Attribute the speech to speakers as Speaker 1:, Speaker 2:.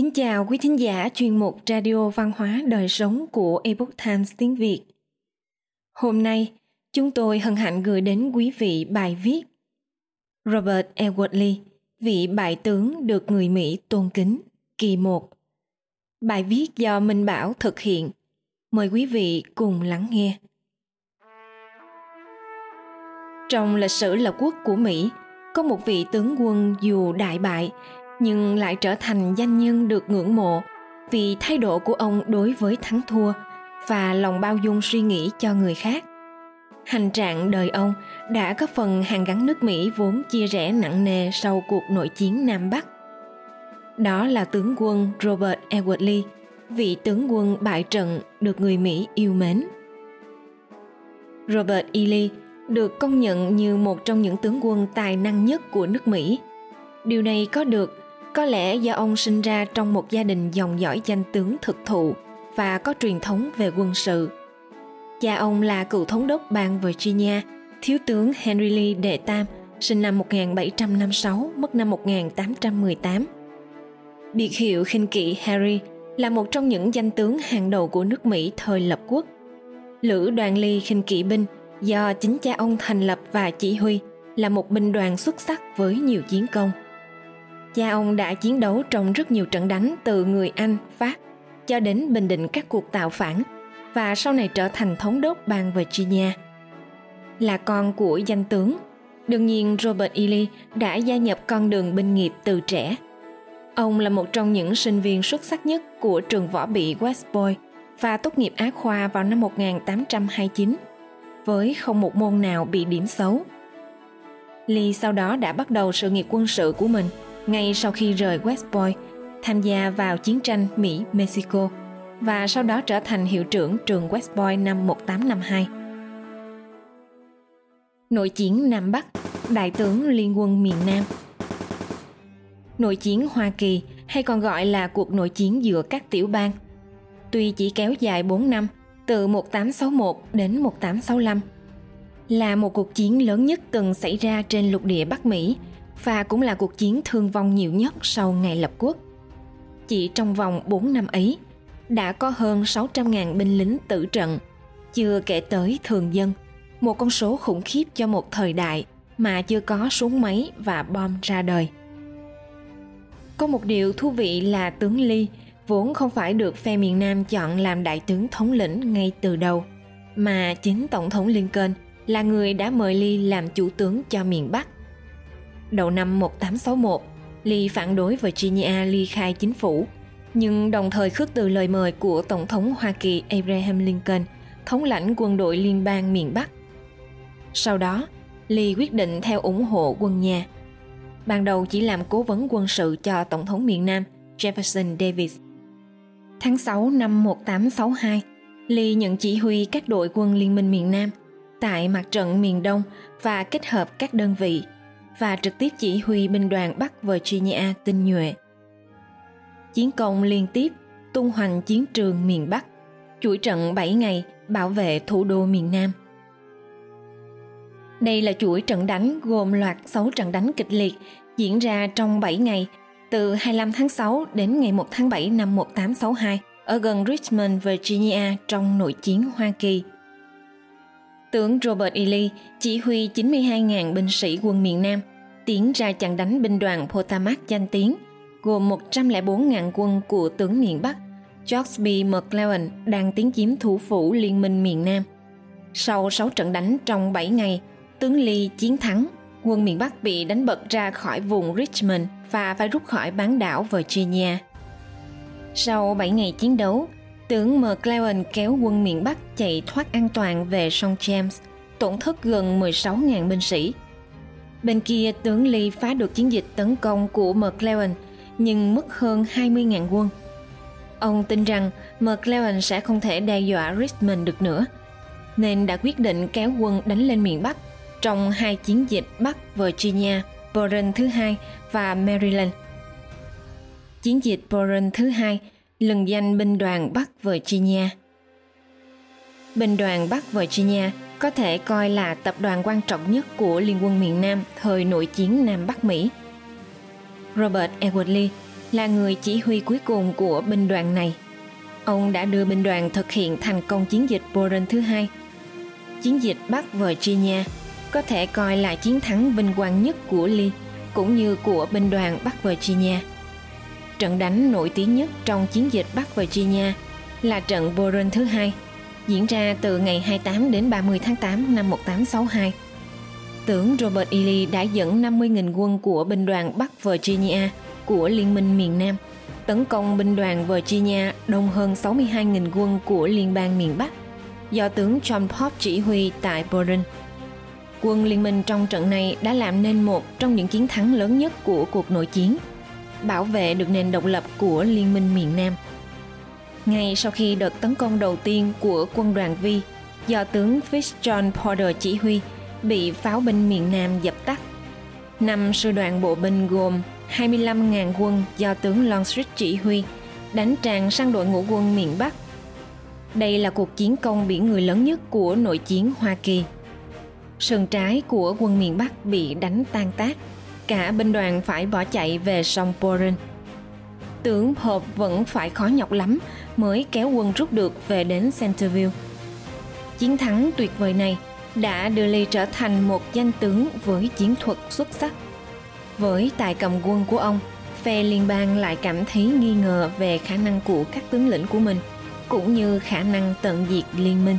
Speaker 1: kính chào quý thính giả chuyên mục Radio Văn hóa Đời Sống của Epoch Times tiếng Việt. Hôm nay, chúng tôi hân hạnh gửi đến quý vị bài viết Robert Edward Lee, vị bại tướng được người Mỹ tôn kính, kỳ 1. Bài viết do Minh Bảo thực hiện. Mời quý vị cùng lắng nghe. Trong lịch sử lập quốc của Mỹ, có một vị tướng quân dù đại bại nhưng lại trở thành danh nhân được ngưỡng mộ vì thái độ của ông đối với thắng thua và lòng bao dung suy nghĩ cho người khác. Hành trạng đời ông đã có phần hàn gắn nước Mỹ vốn chia rẽ nặng nề sau cuộc nội chiến Nam Bắc. Đó là tướng quân Robert Edward Lee, vị tướng quân bại trận được người Mỹ yêu mến. Robert E. Lee được công nhận như một trong những tướng quân tài năng nhất của nước Mỹ. Điều này có được có lẽ do ông sinh ra trong một gia đình dòng dõi danh tướng thực thụ và có truyền thống về quân sự. Cha ông là cựu thống đốc bang Virginia, thiếu tướng Henry Lee đệ tam, sinh năm 1756, mất năm 1818. Biệt hiệu khinh kỵ Harry là một trong những danh tướng hàng đầu của nước Mỹ thời lập quốc. Lữ đoàn ly khinh kỵ binh do chính cha ông thành lập và chỉ huy là một binh đoàn xuất sắc với nhiều chiến công – Cha ông đã chiến đấu trong rất nhiều trận đánh từ người Anh, Pháp cho đến bình định các cuộc tạo phản và sau này trở thành thống đốc bang Virginia. Là con của danh tướng, đương nhiên Robert E. Lee đã gia nhập con đường binh nghiệp từ trẻ. Ông là một trong những sinh viên xuất sắc nhất của trường võ bị West Point và tốt nghiệp Á khoa vào năm 1829 với không một môn nào bị điểm xấu. Lee sau đó đã bắt đầu sự nghiệp quân sự của mình – ngay sau khi rời West Point, tham gia vào chiến tranh Mỹ-Mexico và sau đó trở thành hiệu trưởng trường West Point năm 1852. Nội chiến Nam Bắc, Đại tướng Liên quân miền Nam Nội chiến Hoa Kỳ hay còn gọi là cuộc nội chiến giữa các tiểu bang. Tuy chỉ kéo dài 4 năm, từ 1861 đến 1865, là một cuộc chiến lớn nhất từng xảy ra trên lục địa Bắc Mỹ – và cũng là cuộc chiến thương vong nhiều nhất sau ngày lập quốc. Chỉ trong vòng 4 năm ấy, đã có hơn 600.000 binh lính tử trận, chưa kể tới thường dân, một con số khủng khiếp cho một thời đại mà chưa có súng máy và bom ra đời. Có một điều thú vị là tướng Ly vốn không phải được phe miền Nam chọn làm đại tướng thống lĩnh ngay từ đầu, mà chính Tổng thống Lincoln là người đã mời Ly làm chủ tướng cho miền Bắc Đầu năm 1861, Lee phản đối Virginia ly khai chính phủ, nhưng đồng thời khước từ lời mời của Tổng thống Hoa Kỳ Abraham Lincoln, thống lãnh quân đội liên bang miền Bắc. Sau đó, Lee quyết định theo ủng hộ quân nhà. Ban đầu chỉ làm cố vấn quân sự cho Tổng thống miền Nam Jefferson Davis. Tháng 6 năm 1862, Lee nhận chỉ huy các đội quân Liên minh miền Nam tại mặt trận miền Đông và kết hợp các đơn vị và trực tiếp chỉ huy binh đoàn Bắc Virginia tinh nhuệ. Chiến công liên tiếp tung hoành chiến trường miền Bắc, chuỗi trận 7 ngày bảo vệ thủ đô miền Nam. Đây là chuỗi trận đánh gồm loạt 6 trận đánh kịch liệt diễn ra trong 7 ngày từ 25 tháng 6 đến ngày 1 tháng 7 năm 1862 ở gần Richmond, Virginia trong nội chiến Hoa Kỳ – Tướng Robert E. Lee chỉ huy 92.000 binh sĩ quân miền Nam tiến ra chặn đánh binh đoàn Potomac danh tiếng, gồm 104.000 quân của tướng miền Bắc George B. McClellan đang tiến chiếm thủ phủ Liên minh miền Nam. Sau 6 trận đánh trong 7 ngày, tướng Lee chiến thắng, quân miền Bắc bị đánh bật ra khỏi vùng Richmond và phải rút khỏi bán đảo Virginia. Sau 7 ngày chiến đấu, Tướng McClellan kéo quân miền Bắc chạy thoát an toàn về sông James, tổn thất gần 16.000 binh sĩ. Bên kia, tướng Lee phá được chiến dịch tấn công của McClellan, nhưng mất hơn 20.000 quân. Ông tin rằng McClellan sẽ không thể đe dọa Richmond được nữa, nên đã quyết định kéo quân đánh lên miền Bắc trong hai chiến dịch Bắc Virginia, Warren thứ hai và Maryland. Chiến dịch Warren thứ hai lừng danh binh đoàn Bắc Virginia. Binh đoàn Bắc Virginia có thể coi là tập đoàn quan trọng nhất của Liên quân miền Nam thời nội chiến Nam Bắc Mỹ. Robert Edward Lee là người chỉ huy cuối cùng của binh đoàn này. Ông đã đưa binh đoàn thực hiện thành công chiến dịch Bull thứ hai. Chiến dịch Bắc Virginia có thể coi là chiến thắng vinh quang nhất của Lee, cũng như của binh đoàn Bắc Virginia. Trận đánh nổi tiếng nhất trong chiến dịch Bắc Virginia là trận Bull thứ hai, diễn ra từ ngày 28 đến 30 tháng 8 năm 1862. Tướng Robert E. Lee đã dẫn 50.000 quân của binh đoàn Bắc Virginia của Liên minh miền Nam tấn công binh đoàn Virginia đông hơn 62.000 quân của Liên bang miền Bắc do tướng John Pope chỉ huy tại Borden. Quân liên minh trong trận này đã làm nên một trong những chiến thắng lớn nhất của cuộc nội chiến, bảo vệ được nền độc lập của Liên minh miền Nam. Ngay sau khi đợt tấn công đầu tiên của quân đoàn Vi do tướng Fitzjohn Porter chỉ huy bị pháo binh miền Nam dập tắt, năm sư đoàn bộ binh gồm 25.000 quân do tướng Longstreet chỉ huy đánh tràn sang đội ngũ quân miền Bắc. Đây là cuộc chiến công biển người lớn nhất của nội chiến Hoa Kỳ. Sườn trái của quân miền Bắc bị đánh tan tác, cả binh đoàn phải bỏ chạy về sông Porin. Tướng Pope vẫn phải khó nhọc lắm mới kéo quân rút được về đến Centerville. Chiến thắng tuyệt vời này đã đưa Lee trở thành một danh tướng với chiến thuật xuất sắc với tài cầm quân của ông, phe liên bang lại cảm thấy nghi ngờ về khả năng của các tướng lĩnh của mình, cũng như khả năng tận diệt liên minh.